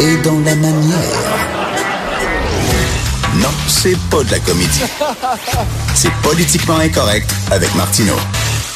et dans la manière. Non, c'est pas de la comédie. C'est politiquement incorrect avec Martineau.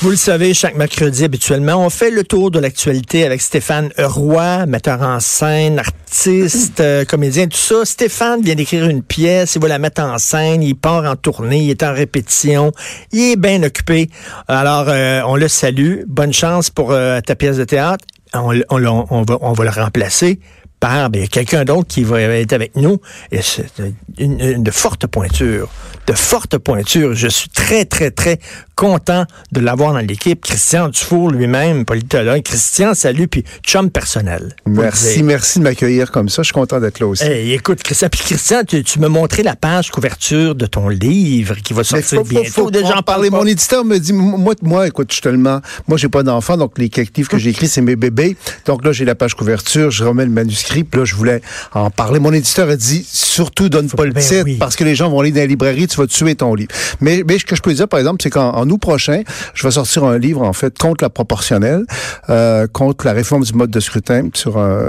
Vous le savez, chaque mercredi, habituellement, on fait le tour de l'actualité avec Stéphane Roy, metteur en scène, artiste, euh, comédien, tout ça. Stéphane vient d'écrire une pièce, il va la mettre en scène, il part en tournée, il est en répétition, il est bien occupé. Alors, euh, on le salue. Bonne chance pour euh, ta pièce de théâtre. On, on, on, va, on va le remplacer par ben, quelqu'un d'autre qui va être avec nous. Et c'est une, forte pointure. De forte pointure. Je suis très, très, très content de l'avoir dans l'équipe. Christian Dufour lui-même, politologue. Christian, salut, puis chum personnel. Merci, merci de m'accueillir comme ça. Je suis content d'être là aussi. Hey, écoute, Christian, puis Christian, tu, tu m'as montré la page couverture de ton livre qui va sortir faut, bientôt. Faut, faut, Déjà, en parler. Mon éditeur me dit, moi, moi, écoute, je tellement, moi, j'ai pas d'enfant, donc les livres que j'ai écrits, c'est mes bébés. Donc là, j'ai la page couverture, je remets le manuscrit, puis là, je voulais en parler. Mon éditeur a dit, surtout, donne faut, pas le ben titre, oui. parce que les gens vont aller dans la librairie, tu vas tuer ton livre. Mais, mais ce que je peux dire, par exemple, c'est qu'en août prochain, je vais sortir un livre, en fait, contre la proportionnelle, euh, contre la réforme du mode de scrutin sur, un,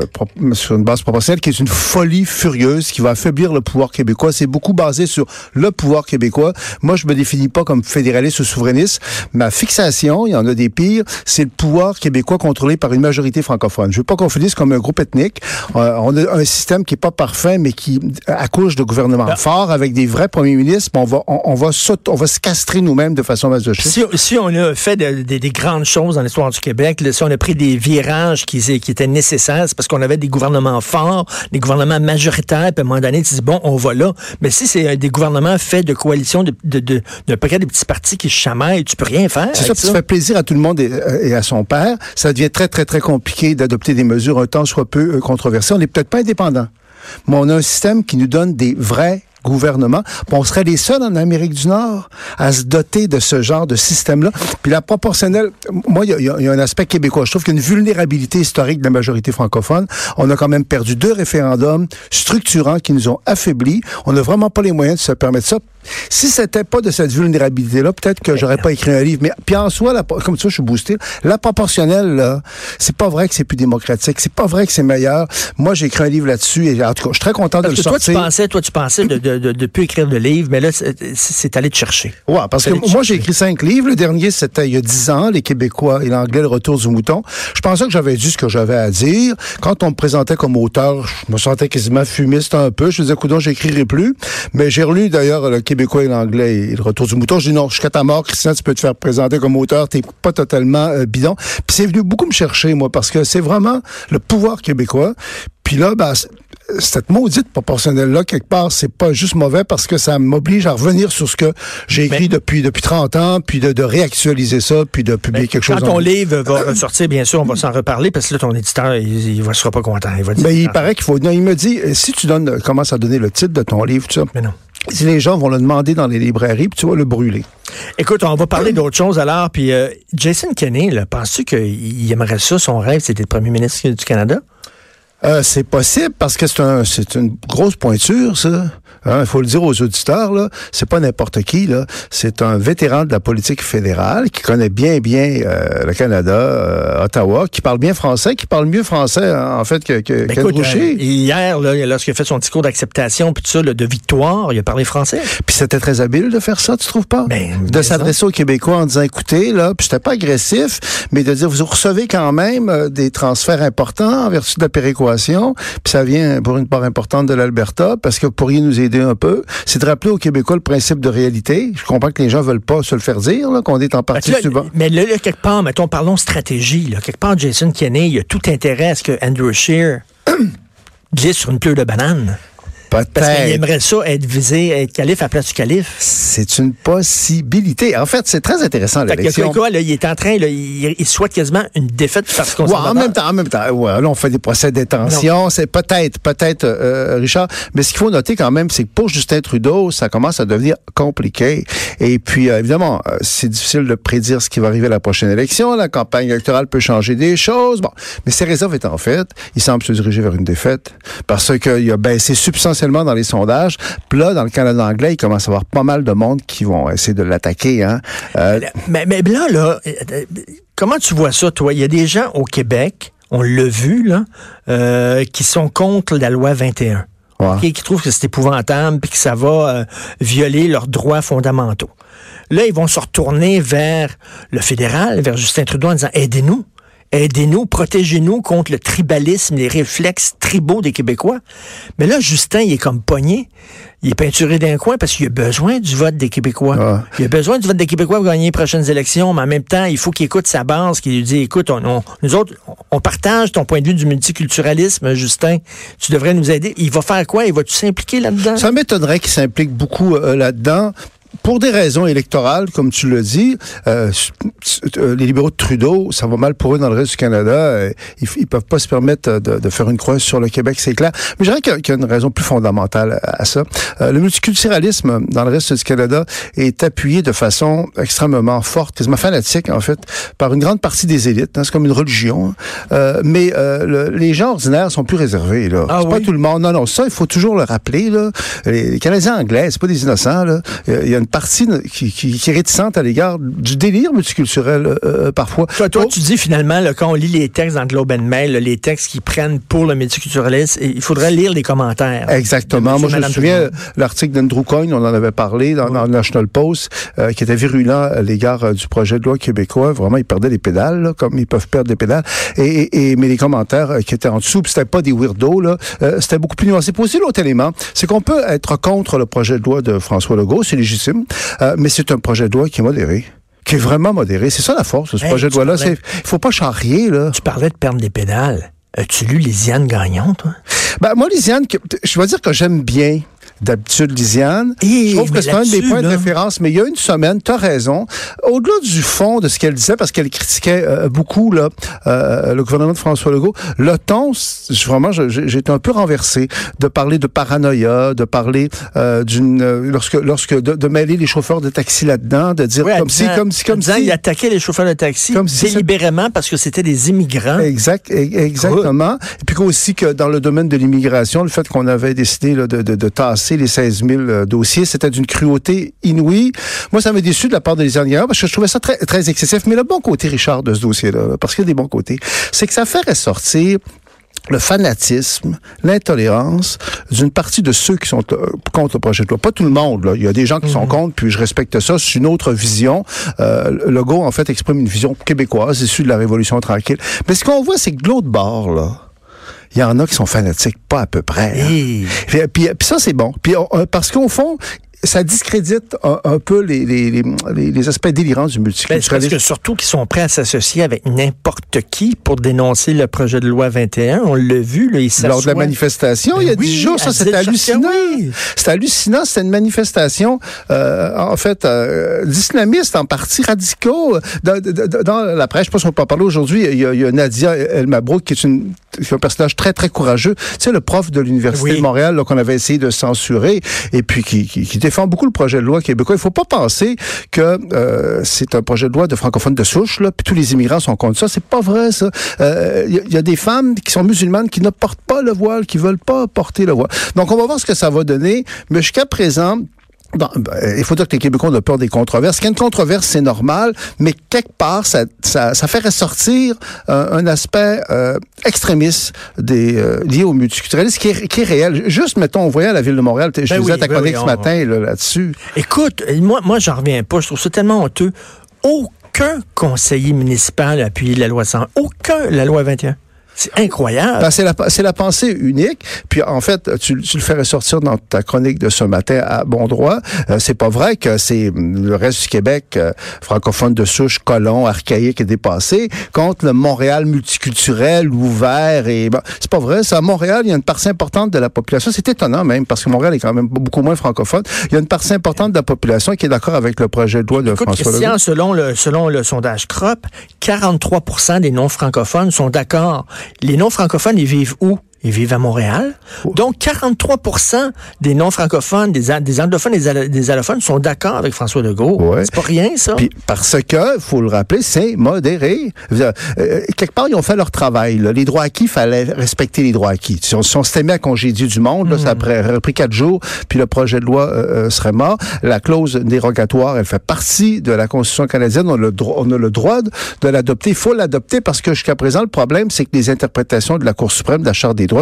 sur une base proportionnelle, qui est une folie furieuse, qui va affaiblir le pouvoir québécois. C'est beaucoup basé sur le pouvoir québécois. Moi, je me définis pas comme fédéraliste ou souverainiste. Ma fixation, il y en a des pires, c'est le pouvoir québécois contrôlé par une majorité francophone. Je veux pas qu'on finisse comme un groupe ethnique. Euh, on a un système qui est pas parfait, mais qui accouche de gouvernements ah. forts, avec des vrais premiers ministres. On va, on, on va, on va se castrer nous-mêmes de façon masochiste. Si, si on a fait de, de, des grandes choses dans l'histoire du Québec, là, si on a pris des virages qui, qui étaient nécessaires, c'est parce qu'on avait des gouvernements forts, des gouvernements majoritaires, puis à un moment donné, tu dis, bon, on va là. Mais si c'est des gouvernements faits de coalitions de, de, de, de paquet de petits partis qui se chamaillent, tu peux rien faire. C'est ça, ça, ça fait plaisir à tout le monde et, et, à son père. Ça devient très, très, très compliqué d'adopter des mesures un temps soit peu controversées. On n'est peut-être pas indépendant. Mais on a un système qui nous donne des vrais gouvernement. on serait les seuls en Amérique du Nord à se doter de ce genre de système-là. Puis la proportionnelle, moi, il y, y, a un aspect québécois. Je trouve qu'il y a une vulnérabilité historique de la majorité francophone. On a quand même perdu deux référendums structurants qui nous ont affaiblis. On n'a vraiment pas les moyens de se permettre ça. Si c'était pas de cette vulnérabilité-là, peut-être que j'aurais pas écrit un livre. Mais puis en soi, la, comme ça, je suis boosté. La proportionnelle, là, c'est pas vrai que c'est plus démocratique. C'est pas vrai que c'est meilleur. Moi, j'ai écrit un livre là-dessus et en tout cas, je suis très content parce de le toi, sortir. Tu pensais, toi, tu pensais de, de, de, de plus écrire de livres, mais là, c'est allé te chercher. Ouais, parce que moi, j'ai écrit cinq livres. Le dernier, c'était il y a dix ans, Les Québécois et l'anglais, le retour du mouton. Je pensais que j'avais dit ce que j'avais à dire. Quand on me présentait comme auteur, je me sentais quasiment fumiste un peu. Je me disais, coudon, j'écrirai plus. Mais j'ai relu d'ailleurs le Québécois et l'anglais et le retour du mouton. Je dis non, jusqu'à ta mort, Christian, tu peux te faire présenter comme auteur, t'es pas totalement euh, bidon. Puis c'est venu beaucoup me chercher, moi, parce que c'est vraiment le pouvoir québécois. Puis là, ben, cette maudite proportionnelle-là, quelque part, c'est pas juste mauvais parce que ça m'oblige à revenir sur ce que j'ai écrit mais, depuis, depuis 30 ans, puis de, de réactualiser ça, puis de publier quelque quand chose. Quand ton livre va ressortir, bien sûr, on va s'en reparler parce que là, ton éditeur, il, il sera pas content. Il va dire. Mais il paraît qu'il faut. Non, il me dit, si tu donnes, commences à donner le titre de ton livre, tout ça. Mais non. Si les gens vont le demander dans les librairies, puis tu vas le brûler. Écoute, on va parler d'autre chose alors. Puis euh, Jason Kenney, penses-tu qu'il aimerait ça, son rêve, c'était le premier ministre du Canada? Euh, c'est possible parce que c'est un, c'est une grosse pointure, ça. Il hein, faut le dire aux auditeurs, là. C'est pas n'importe qui, là. C'est un vétéran de la politique fédérale qui connaît bien, bien euh, le Canada, euh, Ottawa, qui parle bien français, qui parle mieux français, en fait, que, que, ben écoute, euh, hier, là, lorsqu'il a fait son discours d'acceptation, puis tout ça, là, de victoire, il a parlé français. Puis c'était très habile de faire ça, tu trouves pas? Ben, de s'adresser aux Québécois en disant, écoutez, là, puis c'était pas agressif, mais de dire, vous recevez quand même des transferts importants en vertu de la péréquation, puis ça vient pour une part importante de l'Alberta, parce que vous pourriez nous aider un peu, c'est de rappeler aux Québécois le principe de réalité. Je comprends que les gens veulent pas se le faire dire, qu'on est en partie souvent. Mais là, là, quelque part, mettons, parlons stratégie. Là. Quelque part, Jason Kenney, il a tout intérêt à ce que Andrew Scheer glisse sur une pleure de banane. Parce qu'il aimerait ça être visé, être calife à place du calife. C'est une possibilité. En fait, c'est très intéressant l'élection. Quoi, là, il est en train, là, il, il, souhaite quasiment une défaite parce qu'on ouais, en même temps, en même temps, ouais, là, on fait des procès d'intention. C'est peut-être, peut-être, euh, Richard. Mais ce qu'il faut noter quand même, c'est que pour Justin Trudeau, ça commence à devenir compliqué. Et puis, euh, évidemment, euh, c'est difficile de prédire ce qui va arriver à la prochaine élection. La campagne électorale peut changer des choses. Bon, mais ses réserves étant faites, il semble se diriger vers une défaite parce qu'il a baissé substantiellement dans les sondages. Puis là, dans le Canada anglais, il commence à y avoir pas mal de monde qui vont essayer de l'attaquer. Hein. Euh, mais, mais là, là, comment tu vois ça, toi? Il y a des gens au Québec on l'a vu, là, euh, qui sont contre la loi 21. qui trouvent que c'est épouvantable et que ça va euh, violer leurs droits fondamentaux. Là, ils vont se retourner vers le fédéral, vers Justin Trudeau en disant aidez-nous. Aidez-nous, protégez-nous contre le tribalisme, les réflexes tribaux des Québécois. Mais là, Justin, il est comme pogné. Il est peinturé d'un coin parce qu'il a besoin du vote des Québécois. Il a besoin du vote des Québécois pour gagner les prochaines élections, mais en même temps, il faut qu'il écoute sa base, qu'il lui dit, écoute, on, nous autres, on partage ton point de vue du multiculturalisme, Justin. Tu devrais nous aider. Il va faire quoi? Il va-tu s'impliquer là-dedans? Ça m'étonnerait qu'il s'implique beaucoup euh, là-dedans pour des raisons électorales, comme tu le dis, euh, euh, les libéraux de Trudeau, ça va mal pour eux dans le reste du Canada. Euh, ils, ils peuvent pas se permettre de, de, faire une croix sur le Québec, c'est clair. Mais je dirais qu'il y, a une raison plus fondamentale à, ça. le multiculturalisme dans le reste du Canada est appuyé de façon extrêmement forte, quasiment fanatique en fait, par une grande partie des élites. Hein, c'est comme une religion. Hein. mais les gens ordinaires sont plus réservés. Là. Ah c'est pas tout le monde. Non, non, ça, il faut toujours le rappeler. Là. Les, Canadiens anglais, c'est pas des innocents. Là. Il y a une partie qui, qui, qui, est réticente à l'égard du délire multiculturel euh, euh, parfois. Toi, toi tu dis finalement, là, quand on lit les textes dans Globe and Mail, les textes qui prennent pour le multiculturalisme, il faudrait lire les commentaires. Exactement. Moi, je me souviens l'article d'Andrew Coyne, on en avait parlé dans, le National Post, euh, qui était virulent à l'égard du projet de loi québécois. Vraiment, ils perdaient les pédales, comme ils peuvent perdre des pédales. Et, et, mais les commentaires qui étaient en dessous, c'était pas des weirdos, là, c'était beaucoup plus nuancé. Pour aussi, l'autre élément, c'est qu'on peut être contre le projet de loi de François Legault, c'est légitime. Euh, mais c'est un projet de loi qui est modéré qui est vraiment modéré. C'est ça la force de ce projet de loi-là. Il faut pas charrier. Là. Tu parlais de perdre des pédales. As-tu lu Lisiane Gagnon, toi? Ben, moi, Lisiane, je vais dire que j'aime bien d'habitude, Lisiane. je trouve que c'est un des points de référence, mais il y a une semaine, tu as raison, au-delà du fond de ce qu'elle disait, parce qu'elle critiquait euh, beaucoup là, euh, le gouvernement de François Legault, le ton, vraiment, j'ai été un peu renversé de parler de paranoïa, de parler euh, d'une... lorsque, lorsque de, mêler les chauffeurs de taxi là-dedans, de dire comme, si, comme si... Comme si... Il attaquait les chauffeurs de taxi comme si délibérément parce que c'était des immigrants. Exact, e, exactement. Et puis aussi que dans le domaine de l'immigration, le fait qu'on avait décidé là, de, de, de tasser les 16 000 euh, dossiers. C'était d'une cruauté inouïe. Moi, ça m'a déçu de la part des Guerrero parce que je trouvais ça très, très excessif. Mais le bon côté, Richard, de ce dossier-là, parce qu'il y a des bons côtés, c'est que ça fait ressortir le fanatisme, l'intolérance d'une partie de ceux qui sont euh, contre le projet de loi. Pas tout le monde. Là. Il y a des gens qui sont mhm. contre, puis je respecte ça. C'est une autre vision. Euh, le Legault, en fait, exprime une vision québécoise issue de la Révolution tranquille. Mais ce qu'on voit, c'est que de l'autre bord, là, il y en a qui sont fanatiques, pas à peu près. Puis, puis, ça, c'est bon. Puis, euh, parce qu'au fond, ça discrédite un, peu les, les, les, les, aspects délirants du multiculturalisme. Ben, parce que surtout qu'ils sont prêts à s'associer avec n'importe qui pour dénoncer le projet de loi 21. On l'a vu, là, ils Lors de la manifestation, il y a ben dix jours, ça, c'était hallucinant. C'était hallucinant. C'était une manifestation, euh, en fait, euh, d'islamistes en partie radicaux. Dans, dans, la presse, je pense qu'on peut en parler aujourd'hui, il, il, y a Nadia El Mabrouk, qui est, une, un personnage très, très courageux. Tu sais, le prof de l'Université de Montréal qu'on avait essayé de censurer et puis qui, qui, qui défend beaucoup le projet de loi québécois. Il faut pas penser que euh, c'est un projet de loi de francophones de souche, là, puis tous les immigrants sont contre ça. C'est pas vrai, ça. Il euh, y, a des femmes qui sont musulmanes qui ne portent pas le voile, qui veulent pas porter le voile. Donc, on va voir ce que ça va donner. Mais jusqu'à présent, Bon, ben, il faut dire que les Québécois ont peur des controverses. Une controverse, c'est normal, mais quelque part, ça, ça, ça fait ressortir euh, un aspect euh, extrémiste des, euh, lié au multiculturalisme qui est, qui est réel. Juste, mettons, on voyait à la Ville de Montréal, je ben vous oui, ta ben ce matin là-dessus. Écoute, moi, moi j'en reviens pas. Je trouve ça tellement honteux. Aucun conseiller municipal a appuyé la loi 100. Aucun, la loi 21. C'est incroyable. Ben, c'est la, c'est la pensée unique. Puis en fait, tu, tu, le fais ressortir dans ta chronique de ce matin à bon droit. Euh, c'est pas vrai que c'est le reste du Québec euh, francophone de souche, colon, archaïque et dépassé contre le Montréal multiculturel, ouvert et ben, c'est pas vrai. Ça, à Montréal, il y a une partie importante de la population. C'est étonnant même parce que Montréal est quand même beaucoup moins francophone. Il y a une partie importante de la population qui est d'accord avec le projet de loi de Écoute, François Christian, selon le selon le sondage CROP, 43% des non francophones sont d'accord les non-francophones, ils vivent où? Ils vivent à Montréal. Donc, 43% des non-francophones, des, anglophones et des, des allophones sont d'accord avec François Legault. Ouais. C'est pas rien, ça. Puis parce que, faut le rappeler, c'est modéré. Euh, quelque part, ils ont fait leur travail. là. Les droits acquis, il fallait respecter les droits acquis. Si on, si on s'était mis à congédier du monde, là, ça aurait aurait pris quatre jours, puis le projet de loi euh, euh, serait mort. La clause dérogatoire, elle fait partie de la Constitution canadienne. On a le, droit- on a le droit de, de l'adopter. Il faut l'adopter parce que jusqu'à présent, le problème, c'est que les interprétations de la Cour suprême, de la Charte des droits,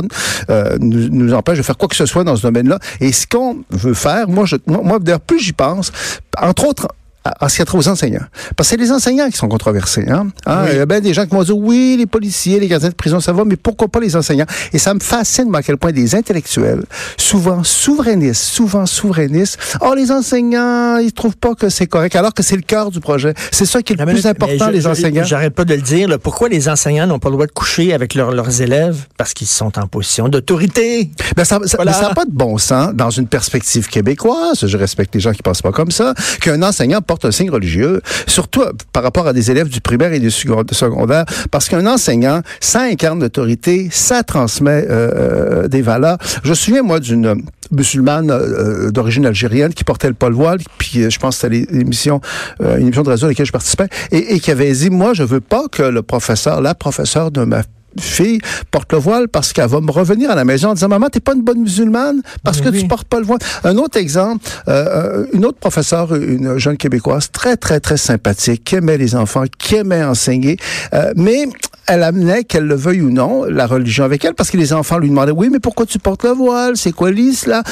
euh, nous, nous empêchent de faire quoi que ce soit dans ce domaine-là. Et ce qu'on veut faire, moi, je, moi, moi, d'ailleurs, plus j'y pense, entre autres, à- en ce qui a trait aux enseignants. Parce que c'est les enseignants qui sont controversés. Hein? Hein, Il y a bien des gens qui vont dire, oui, les policiers, les gardiens de prison, ça va, mais pourquoi pas les enseignants? Et ça me fascine, moi, à quel point des intellectuels, souvent souverainistes, souvent souverainistes, oh, les enseignants, ils trouvent pas que c'est correct, alors que c'est le cœur du projet. C'est ça qui est le Ah, mais plus là, important, mais je- les enseignants. J'arrête pas de le dire. là. Pourquoi les enseignants n'ont pas le droit de coucher avec leurs- leurs élèves? Parce qu'ils sont en position d'autorité. Ben, ça n'a Voilà. pas de bon sens dans une perspective québécoise. Je respecte les gens qui pensent pas comme ça. Qu'un enseignant porte un signe religieux, surtout par rapport à des élèves du primaire et du second- du secondaire, parce qu'un enseignant, ça incarne l'autorité, ça transmet euh, euh, des valeurs. Je me souviens, moi, d'une musulmane euh, d'origine algérienne qui portait le pas le voile, puis je pense que c'était l'émission, une émission de radio à laquelle je participais, et, et qui avait dit, moi, je veux pas que le professeur, la professeure de ma fille porte le voile parce qu'elle va me revenir à la maison en disant maman t'es pas une bonne musulmane parce Oui, que oui. tu portes pas le voile un autre exemple euh, euh, une autre professeure une jeune québécoise très très très sympathique qui aimait les enfants qui aimait enseigner euh, mais elle amenait, qu'elle le veuille ou non, la religion avec elle, parce que les enfants lui demandaient, oui, mais pourquoi tu portes le voile? C'est quoi l'islam?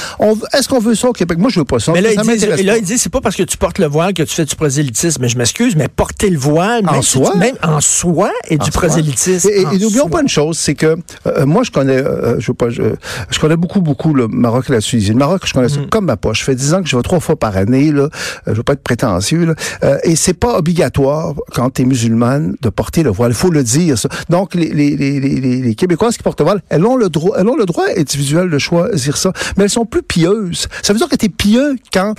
Est-ce qu'on veut ça au Québec? Moi, je veux pas ça. Mais là, ça il dit, m'intéresse là, pas. il dit, c'est pas parce que tu portes le voile que tu fais du prosélytisme. Mais je m'excuse, mais porter le voile, En même, si soi? tu- même en soi, est du En soi. prosélytisme. Et, et- En et n'oublions pas une chose, c'est que euh, moi je connais, euh, je, veux pas, je, je connais beaucoup beaucoup le Maroc et la Tunisie. Le Maroc, je connais Mm. ça comme ma poche. Je fais 10 ans que je vais trois fois par année. Là, Euh, je veux pas être prétentieux. Là. Euh, et c'est pas obligatoire quand tu es musulmane de porter le voile. Il faut le dire. Ça. Donc les, les, Québécoises qui portent le voile, elles ont le droit, elles ont le droit individuel de choisir ça, mais elles sont plus pieuses. Ça veut dire que tu es pieux quand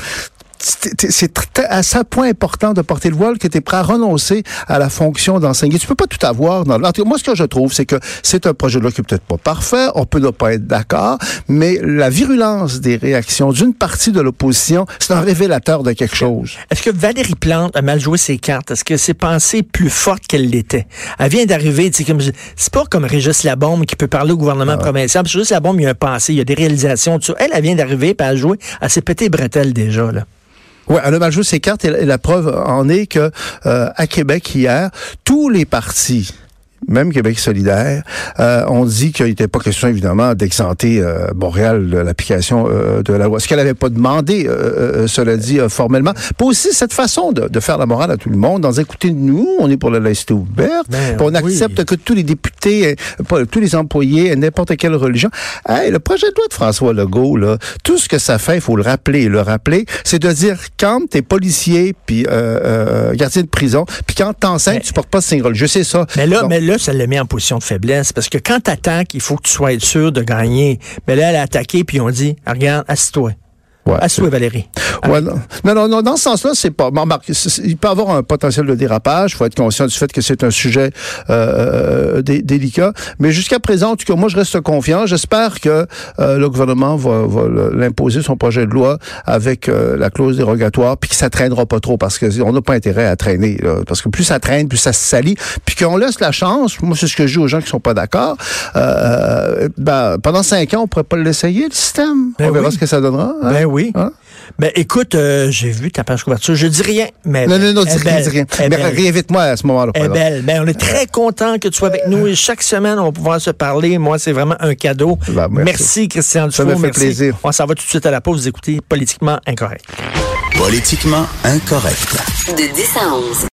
c'est- c'est c'est à ce point important de porter le voile que tu es prêt à renoncer à la fonction d'enseigner. Tu peux pas tout avoir. Dans, moi, ce que je trouve, c'est que c'est un projet de loi qui peut-être pas parfait, on peut ne pas être d'accord, mais la virulence des réactions d'une partie de l'opposition, c'est un révélateur de quelque chose. Est-ce que Valérie Plante a mal joué ses cartes? Est-ce que ses pensées plus fortes qu'elle l'était? Elle vient d'arriver, sais, comme, c'est pas comme Régis Labombe qui peut parler au gouvernement provincial. Parce que Régis Labombe, il y a un passé, il y a des réalisations, tout ça. Elle, elle vient d'arriver, puis elle a joué, elle s'est pété les bretelles déjà, là. Ouais, elle a mal joué ses cartes et la, et la preuve en est que euh, à Québec hier, tous les partis même Québec solidaire, euh, on dit qu'il n'était pas question, évidemment, d'exenter euh, Montréal de l'application euh, de la loi. Ce qu'elle n'avait pas demandé, euh, euh, cela dit, euh, formellement. Pas aussi cette façon de, de faire la morale à tout le monde, dans écouter nous, on est pour la laïcité ouverte, Ben on oui. accepte que tous les députés, euh, pas tous les employés, n'importe quelle religion. Hey, le projet de loi de François Legault, là, tout ce que ça fait, il faut le rappeler, le rappeler, c'est de dire quand t'es policier puis euh, euh, gardien de prison, puis quand t'enseignes, Mais- tu portes pas de signe religieux, c'est ça. Mais là, Donc, mais là, ça le met en position de faiblesse. Parce que quand t'attaques, il faut que tu sois sûr de gagner. Mais là, elle a attaqué, puis on dit, Ah, regarde, assis-toi. ouais, Assis-toi, Valérie. Ouais, non, non, non, non, dans ce sens-là, c'est pas. bon, Marc, il peut avoir un potentiel de dérapage. Il faut être conscient du fait que c'est un sujet euh, dé- délicat. Mais jusqu'à présent, en tout cas, moi, je reste confiant. J'espère que euh, le gouvernement va, va l'imposer son projet de loi avec euh, la clause dérogatoire, puis que ça traînera pas trop, parce que on n'a pas intérêt à traîner. là. parce que plus ça traîne, plus ça se salit, puis qu'on laisse la chance. Moi, c'est ce que je dis aux gens qui sont pas d'accord. Euh, ben, pendant cinq ans, on pourrait pas l'essayer le système. Ben on verra oui. ce que ça donnera. hein? Ben oui. Hein? Ben écoute, euh, j'ai vu ta page couverture. Je dis rien, mais. Non, non, non, dis rien, dis rien. Mais réinvite-moi à ce moment-là. Par belle. Ben, on est très content que tu sois avec nous et chaque semaine, on va pouvoir se parler. Moi, c'est vraiment un cadeau. Ben, merci. merci. Christian Ça Dufault. me fait merci. plaisir. On s'en va tout de suite à la pause. Vous écoutez Politiquement Incorrect. Politiquement incorrect. De 10 à 11.